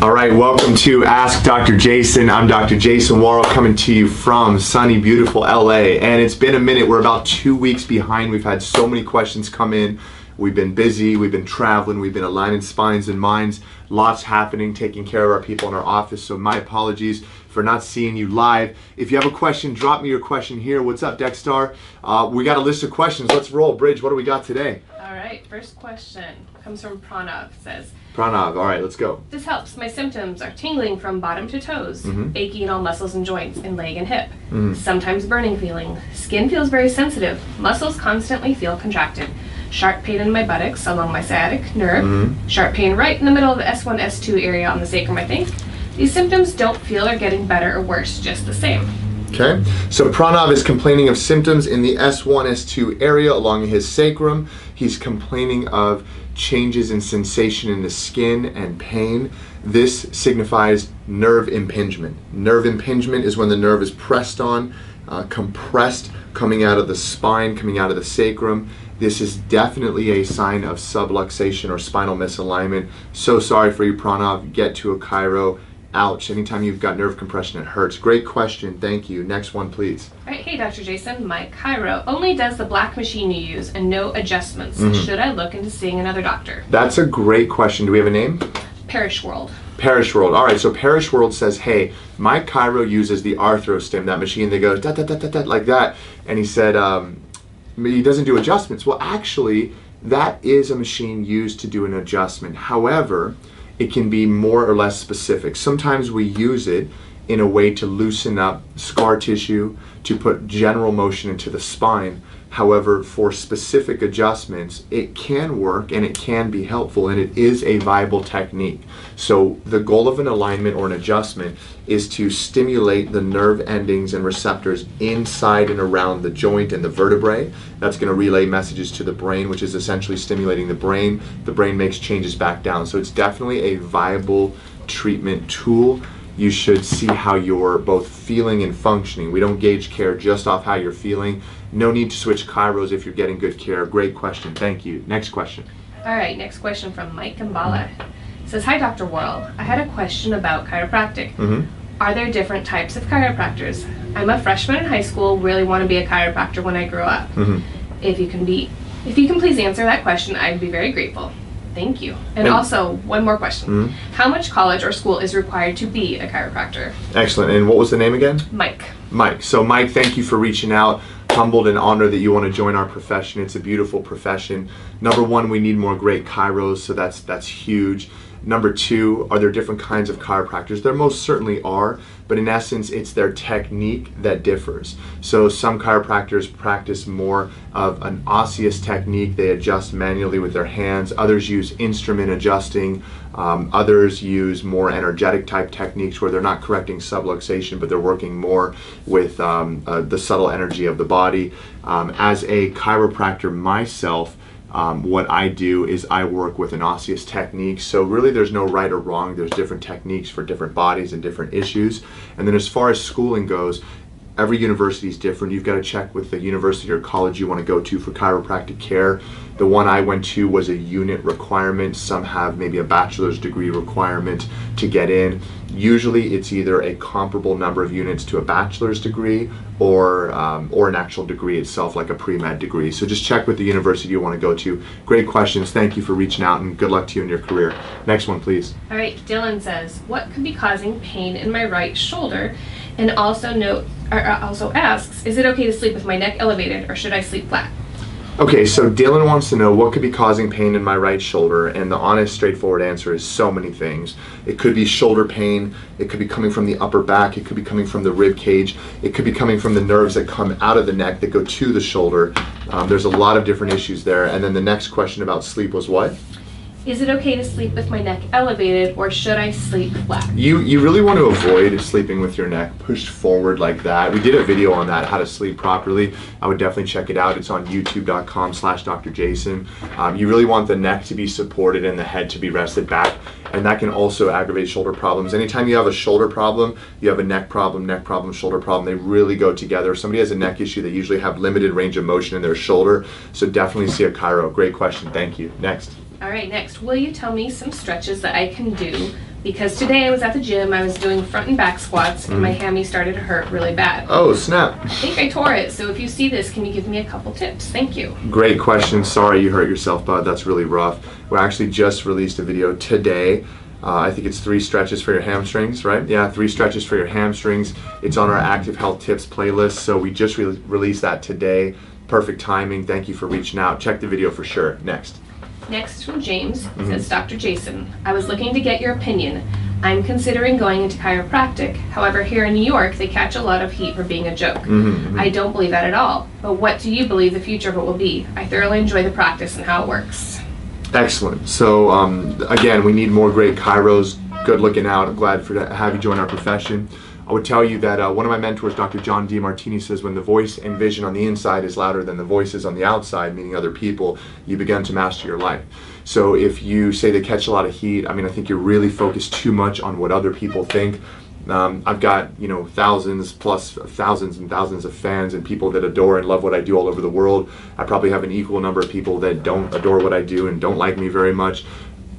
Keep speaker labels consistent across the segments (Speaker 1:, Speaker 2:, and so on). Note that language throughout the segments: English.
Speaker 1: All right, welcome to Ask Dr. Jason. I'm Dr. Jason Worrell coming to you from sunny, beautiful LA. And it's been a minute. We're about two weeks behind. We've had so many questions come in. We've been busy, we've been traveling, we've been aligning spines and minds. Lots happening, taking care of our people in our office. So, my apologies for not seeing you live. If you have a question, drop me your question here. What's up, Dexstar? Uh, we got a list of questions. Let's roll. Bridge, what do we got today?
Speaker 2: All right, first question comes from Pranav. Says,
Speaker 1: Pranav, all right, let's go.
Speaker 2: This helps. My symptoms are tingling from bottom to toes,
Speaker 1: Mhm.
Speaker 2: achy in all muscles and joints, in leg and hip.
Speaker 1: Mhm.
Speaker 2: Sometimes burning feeling. Skin feels very sensitive. Muscles constantly feel contracted. Sharp pain in my buttocks along my sciatic nerve.
Speaker 1: Mhm.
Speaker 2: Sharp pain right in the middle of the S1, S2 area on the sacrum, I think. These symptoms don't feel are getting better or worse, just the same.
Speaker 1: Okay, so Pranav is complaining of symptoms in the S1, S2 area along his sacrum. He's complaining of changes in sensation in the skin and pain. This signifies nerve impingement. Nerve impingement is when the nerve is pressed on, uh, compressed, coming out of the spine, coming out of the sacrum. This is definitely a sign of subluxation or spinal misalignment. So sorry for you, Pranav. Get to a chiro. Ouch. Anytime you've got nerve compression, it hurts. Great question. Thank you. Next one, please.
Speaker 2: All right, hey Dr. Jason, my chiro only does the black machine you use and no adjustments.
Speaker 1: Mhm.
Speaker 2: Should I look into seeing another doctor?
Speaker 1: That's a great question. Do we have a name?
Speaker 2: Parish World.
Speaker 1: Parish World. All right, so Parish World says, hey, my chiro uses the ArthroStim, that machine that goes da da da da da like that. And he said, um, he doesn't do adjustments. Well, actually, that is a machine used to do an adjustment. However, it can be more or less specific. Sometimes we use it in a way to loosen up scar tissue, to put general motion into the spine. However, for specific adjustments, it can work and it can be helpful and it is a viable technique. So, the goal of an alignment or an adjustment is to stimulate the nerve endings and receptors inside and around the joint and the vertebrae. That's going to relay messages to the brain, which is essentially stimulating the brain. The brain makes changes back down. So, it's definitely a viable treatment tool you should see how you're both feeling and functioning. We don't gauge care just off how you're feeling. No need to switch chiros if you're getting good care. Great question. Thank you. Next question.
Speaker 2: All right, next question from Mike Gambala. It says, Hi, Dr. Worrell. I had a question about chiropractic.
Speaker 1: Mm-hmm.
Speaker 2: Are there different types of chiropractors? I'm a freshman in high school, really want to be a chiropractor when I grow up.
Speaker 1: Mm-hmm.
Speaker 2: If you can be, if you can please answer that question, I'd be very grateful. Thank you. And
Speaker 1: And-
Speaker 2: also, one more question.
Speaker 1: Mhm.
Speaker 2: How much college or school is required to be a chiropractor?
Speaker 1: Excellent. And what was the name again?
Speaker 2: Mike.
Speaker 1: Mike. So, Mike, thank you for reaching out. Humbled and honored that you want to join our profession. It's a beautiful profession. Number one, we need more great chiros, so that's that's huge. Number two, are there different kinds of chiropractors? There most certainly are, but in essence, it's their technique that differs. So some chiropractors practice more of an osseous technique. They adjust manually with their hands. Others use instrument adjusting. Um, others use more energetic type techniques where they're not correcting subluxation, but they're working more with um, uh, the subtle energy of the body. Um, as a chiropractor myself, um, what I do is I work with an osseous technique. So really, there's no right or wrong. There's different techniques for different bodies and different issues. And then as far as schooling goes, every university is different. You've got to check with the university or college you want to go to for chiropractic care. The one I went to was a unit requirement. Some have maybe a bachelor's degree requirement to get in. Usually, it's either a comparable number of units to a bachelor's degree or um, or an actual degree itself, like a pre med degree. So just check with the university you want to go to. Great questions. Thank you for reaching out, and good luck to you in your career. Next one, please.
Speaker 2: All right, Dylan says, "What could be causing pain in my right shoulder?" And also note, or uh, also asks, "Is it okay to sleep with my neck elevated, or should I sleep flat?"
Speaker 1: Okay, so Dylan wants to know what could be causing pain in my right shoulder, and the honest, straightforward answer is so many things. It could be shoulder pain, it could be coming from the upper back, it could be coming from the rib cage, it could be coming from the nerves that come out of the neck that go to the shoulder. Um, there's a lot of different issues there. And then the next question about sleep was what?
Speaker 2: Is it okay to sleep with my neck elevated, or should I sleep flat?
Speaker 1: You you really want to avoid sleeping with your neck pushed forward like that. We did a video on that, how to sleep properly. I would definitely check it out. It's on youtube.com slash Dr. Jason. Um, you really want the neck to be supported and the head to be rested back. And that can also aggravate shoulder problems. Anytime you have a shoulder problem, you have a neck problem, neck problem, shoulder problem. They really go together. If somebody has a neck issue, they usually have limited range of motion in their shoulder. So definitely see a chiro. Great question. Thank you. Next.
Speaker 2: All right, next, will you tell me some stretches that I can do Because today I was at the gym, I was doing front and back squats, and my hammy started to hurt really bad.
Speaker 1: Oh, snap.
Speaker 2: I think I tore it, so if you see this, can you give me a couple tips? Thank you.
Speaker 1: Great question. Sorry you hurt yourself, bud. That's really rough. We actually just released a video today. Uh, I think it's three stretches for your hamstrings, right? Yeah, three stretches for your hamstrings. It's on our Active Health Tips playlist, so we just re- released that today. Perfect timing. Thank you for reaching out. Check the video for sure. Next.
Speaker 2: Next is from James. It says, mm-hmm. Dr. Jason, I was looking to get your opinion. I'm considering going into chiropractic. However, here in New York, they catch a lot of heat for being a joke. Mm-hmm, mm-hmm. I don't believe that at all. But what do you believe the future of it will be? I thoroughly enjoy the practice and how it works.
Speaker 1: Excellent. So um, again, we need more great chiros. Good looking out. I'm glad for to have you join our profession. I would tell you that uh, one of my mentors, Dr. John Demartini, says when the voice and vision on the inside is louder than the voices on the outside, meaning other people, you begin to master your life. So if you say they catch a lot of heat, I mean, I think you're really focused too much on what other people think. Um, I've got you know thousands plus thousands and thousands of fans and people that adore and love what I do all over the world. I probably have an equal number of people that don't adore what I do and don't like me very much.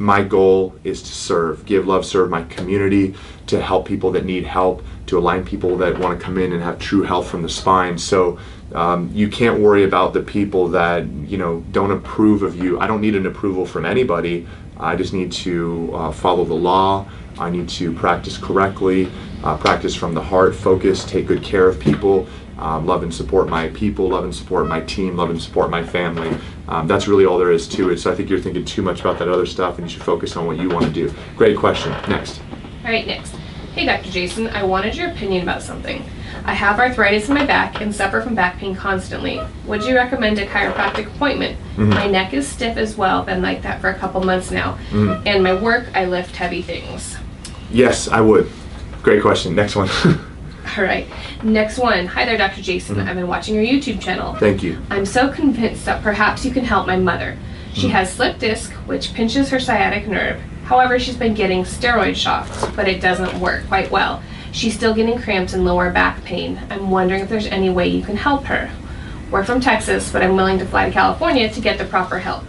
Speaker 1: My goal is to serve, give love, serve my community, to help people that need help, to align people that want to come in and have true health from the spine. So um, you can't worry about the people that you know don't approve of you. I don't need an approval from anybody. I just need to uh, follow the law. I need to practice correctly, uh, practice from the heart, focus, take good care of people, um, love and support my people, love and support my team, love and support my family. Um, that's really all there is to it. So I think you're thinking too much about that other stuff and you should focus on what you want to do. Great question. Next.
Speaker 2: All right, next. Hey, Dr. Jason, I wanted your opinion about something. I have arthritis in my back and suffer from back pain constantly. Would you recommend a chiropractic appointment? My neck is stiff as well, been like that for a couple months now. And my work, I lift heavy things.
Speaker 1: Yes, I would. Great question. Next one.
Speaker 2: All right, next one. Hi there, Dr. Jason. I've been watching your YouTube channel.
Speaker 1: Thank you.
Speaker 2: I'm so convinced that perhaps you can help my mother. She has slip disc, which pinches her sciatic nerve. However, she's been getting steroid shots, but it doesn't work quite well. She's still getting cramps and lower back pain. I'm wondering if there's any way you can help her. We're from Texas, but I'm willing to fly to California to get the proper help.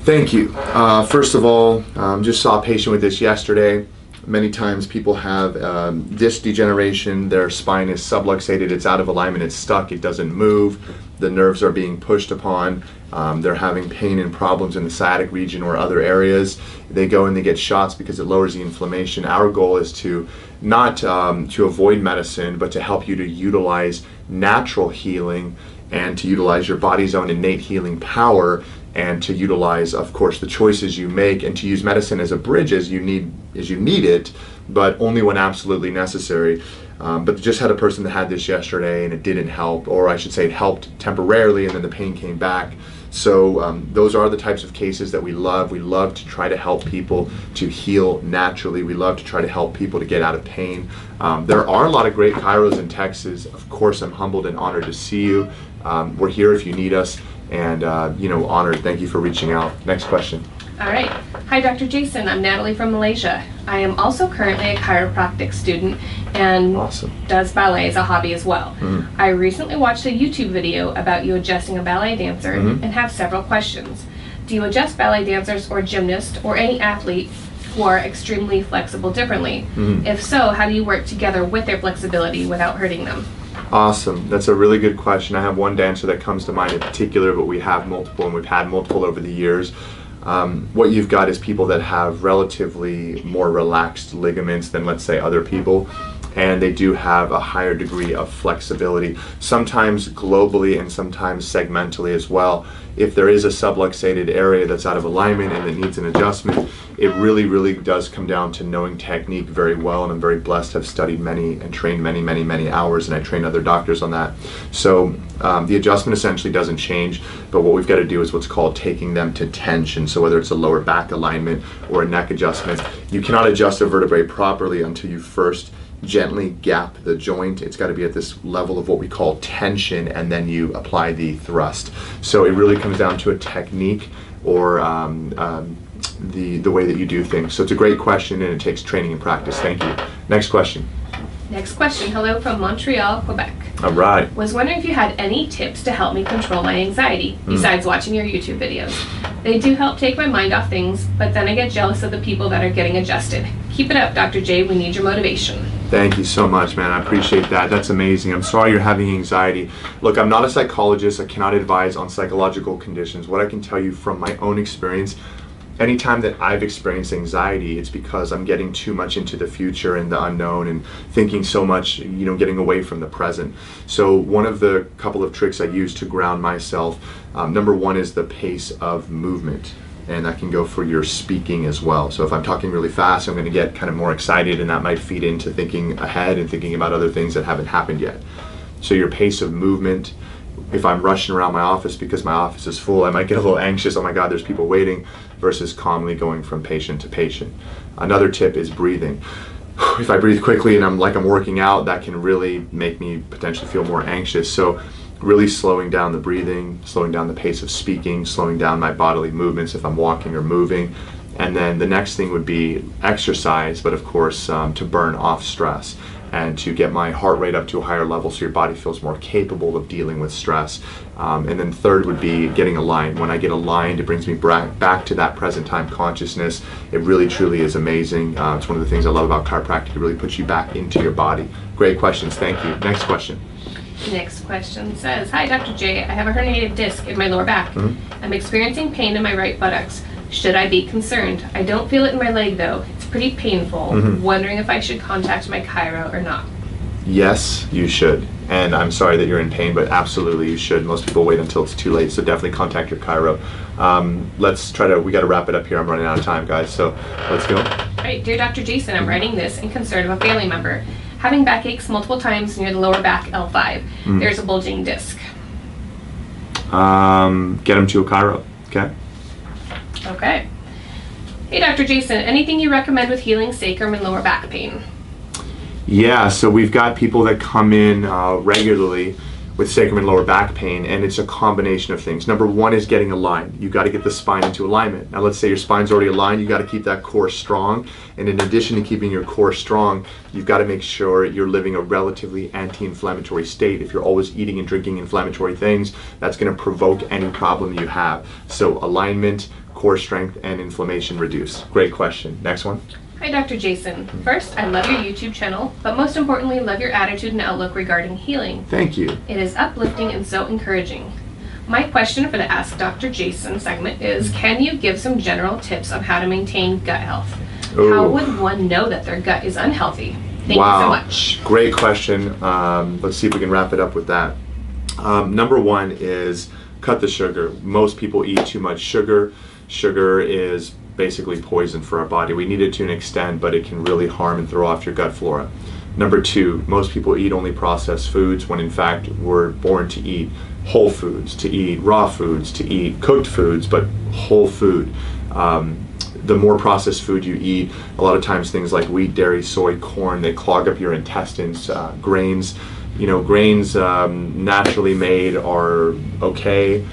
Speaker 1: Thank you. Uh, first of all, um, just saw a patient with this yesterday. Many times people have um, disc degeneration, their spine is subluxated, it's out of alignment, it's stuck, it doesn't move, the nerves are being pushed upon, um, they're having pain and problems in the sciatic region or other areas. They go and they get shots because it lowers the inflammation. Our goal is to not um, to avoid medicine, but to help you to utilize natural healing and to utilize your body's own innate healing power and to utilize of course the choices you make and to use medicine as a bridge as you need as you need it but only when absolutely necessary. Um, but just had a person that had this yesterday and it didn't help or i should say it helped temporarily and then the pain came back. So um, those are the types of cases that we love. We love to try to help people to heal naturally. We love to try to help people to get out of pain. Um, there are a lot of great chiros in texas. Of course i'm humbled and honored to see you. Um, we're here if you need us. And uh, you know honored. Thank you for reaching out. Next question
Speaker 2: All right. Hi, Dr. Jason. I'm Natalie from Malaysia. I am also currently a chiropractic student and
Speaker 1: Awesome.
Speaker 2: does ballet as a hobby as well. Mm-hmm. I recently watched a YouTube video about you adjusting a ballet dancer mm-hmm. and have several questions. Do you adjust ballet dancers or gymnasts or any athlete who are extremely flexible differently? Mm-hmm. If so, how do you work together with their flexibility without hurting them?
Speaker 1: Awesome. That's a really good question. I have one dancer that comes to mind in particular, but we have multiple and we've had multiple over the years. Um, what you've got is people that have relatively more relaxed ligaments than, let's say, other people, and they do have a higher degree of flexibility, sometimes globally and sometimes segmentally as well. If there is a subluxated area that's out of alignment and it needs an adjustment, it really, really does come down to knowing technique very well. And I'm very blessed to have studied many and trained many, many, many hours, and I train other doctors on that. So um, the adjustment essentially doesn't change, but what we've got to do is what's called taking them to tension. So whether it's a lower back alignment or a neck adjustment, you cannot adjust a vertebrae properly until you first gently gap the joint. It's got to be at this level of what we call tension, and then you apply the thrust. So it really comes down to a technique or um, um, the the way that you do things. So it's a great question, and it takes training and practice. Thank you. Next question.
Speaker 2: Next question. Hello from Montreal, Quebec.
Speaker 1: All right.
Speaker 2: Was wondering if you had any tips to help me control my anxiety besides watching your YouTube videos. They do help take my mind off things, but then I get jealous of the people that are getting adjusted. Keep it up, Dr. J. We need your motivation.
Speaker 1: Thank you so much, man. I appreciate that. That's amazing. I'm sorry you're having anxiety. Look, I'm not a psychologist. I cannot advise on psychological conditions. What I can tell you from my own experience, anytime that I've experienced anxiety, it's because I'm getting too much into the future and the unknown and thinking so much, you know, getting away from the present. So, one of the couple of tricks I use to ground myself, um, number one is the pace of movement. And that can go for your speaking as well. So, if I'm talking really fast, I'm going to get kind of more excited, and that might feed into thinking ahead and thinking about other things that haven't happened yet. So, your pace of movement, if I'm rushing around my office because my office is full, I might get a little anxious. Oh my God, there's people waiting, versus calmly going from patient to patient. Another tip is breathing. If I breathe quickly and I'm like I'm working out, that can really make me potentially feel more anxious. So, really slowing down the breathing, slowing down the pace of speaking, slowing down my bodily movements if I'm walking or moving. And then the next thing would be exercise, but of course, um, to burn off stress and to get my heart rate up to a higher level so your body feels more capable of dealing with stress. Um, and then third would be getting aligned. When I get aligned, it brings me back to that present time consciousness. It really truly is amazing. Uh, it's one of the things I love about chiropractic. It really puts you back into your body. Great questions. Thank you. Next question.
Speaker 2: Next question says, Hi, Dr. J. I have a herniated disc in my lower back. Mm-hmm. I'm experiencing pain in my right buttocks. Should I be concerned? I don't feel it in my leg though. It's pretty painful. Mm-hmm. Wondering if I should contact my chiro or not.
Speaker 1: Yes, you should. And I'm sorry that you're in pain, but absolutely you should. Most people wait until it's too late, so definitely contact your chiro. Um, let's try to, we got to wrap it up here. I'm running out of time, guys, so let's go.
Speaker 2: All right, dear Dr. Jason, I'm writing this in concern of a family member having backaches multiple times near the lower back L5. Mm. There's a bulging disc.
Speaker 1: Um, get them to a chiro, okay?
Speaker 2: Okay. Hey, Dr. Jason, anything you recommend with healing sacrum and lower back pain?
Speaker 1: Yeah, so we've got people that come in uh, regularly with sacrum and lower back pain, and it's a combination of things. Number one is getting aligned. You got to get the spine into alignment. Now, let's say your spine's already aligned, you got to keep that core strong. And in addition to keeping your core strong, you've got to make sure you're living a relatively anti inflammatory state. If you're always eating and drinking inflammatory things, that's going to provoke any problem you have. So, alignment, core strength, and inflammation reduce. Great question. Next one.
Speaker 2: Hi, Dr. Jason. First, I love your YouTube channel, but most importantly, love your attitude and outlook regarding healing.
Speaker 1: Thank you.
Speaker 2: It is uplifting and so encouraging. My question for the Ask Dr. Jason segment is Can you give some general tips on how to maintain gut health? Ooh. How would one know that their gut is unhealthy? Thank wow. you so much.
Speaker 1: Great question. Um, let's see if we can wrap it up with that. Um, number one is cut the sugar. Most people eat too much sugar. Sugar is basically poison for our body. We need it to an extent, but it can really harm and throw off your gut flora. Number two, most people eat only processed foods when in fact we're born to eat whole foods, to eat raw foods, to eat cooked foods, but whole food. Um, the more processed food you eat, a lot of times things like wheat, dairy, soy, corn, they clog up your intestines. Uh, grains, you know, grains um, naturally made are okay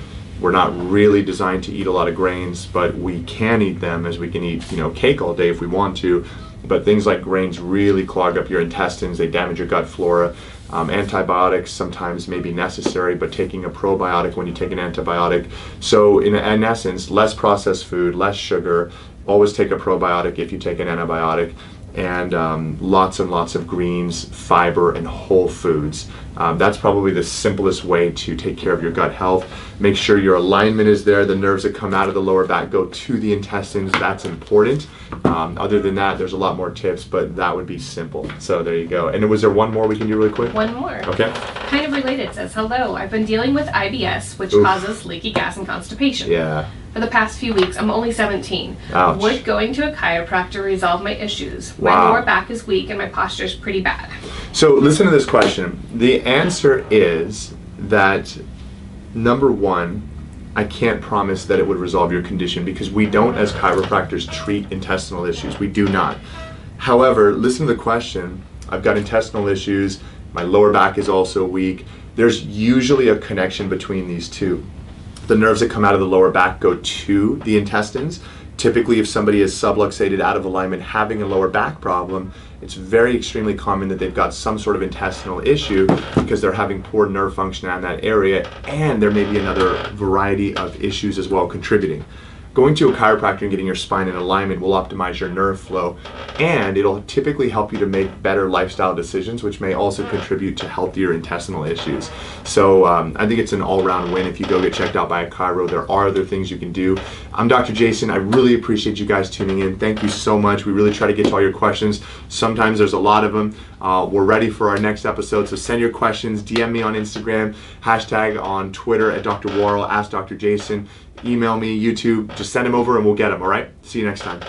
Speaker 1: we're not really designed to eat a lot of grains, but we can eat them as we can eat, you know, cake all day if we want to. But things like grains really clog up your intestines, they damage your gut flora. Um, antibiotics sometimes may be necessary, but taking a probiotic when you take an antibiotic. So, in, in essence, less processed food, less sugar. Always take a probiotic if you take an antibiotic and um, lots and lots of greens, fiber, and whole foods. Um, that's probably the simplest way to take care of your gut health. Make sure your alignment is there. The nerves that come out of the lower back go to the intestines. That's important. Um, other than that, there's a lot more tips, but that would be simple. So there you go. And was there one more we can do really quick?
Speaker 2: One more.
Speaker 1: Okay.
Speaker 2: Kind of related. Says hello. I've been dealing with IBS, which Oof. causes leaky gas and constipation.
Speaker 1: Yeah
Speaker 2: for the past few weeks. I'm only 17.
Speaker 1: Ouch.
Speaker 2: Would going to a chiropractor resolve my issues? Wow. My lower back is weak and my posture is pretty bad.
Speaker 1: So listen to this question. The answer is that number one, I can't promise that it would resolve your condition because we don't, as chiropractors, treat intestinal issues. We do not. However, listen to the question. I've got intestinal issues. My lower back is also weak. There's usually a connection between these two the nerves that come out of the lower back go to the intestines. Typically, if somebody is subluxated out of alignment having a lower back problem, it's very extremely common that they've got some sort of intestinal issue because they're having poor nerve function in that area, and there may be another variety of issues as well contributing. Going to a chiropractor and getting your spine in alignment will optimize your nerve flow and it'll typically help you to make better lifestyle decisions, which may also contribute to healthier intestinal issues. So um, I think it's an all round win if you go get checked out by a chiro. There are other things you can do. I'm Dr. Jason. I really appreciate you guys tuning in. Thank you so much. We really try to get to all your questions. Sometimes there's a lot of them. Uh, we're ready for our next episode, so send your questions. DM me on Instagram, hashtag on Twitter at Dr. Worrell, ask Dr. Jason email me, YouTube, just send them over and we'll get them, all right? See you next time.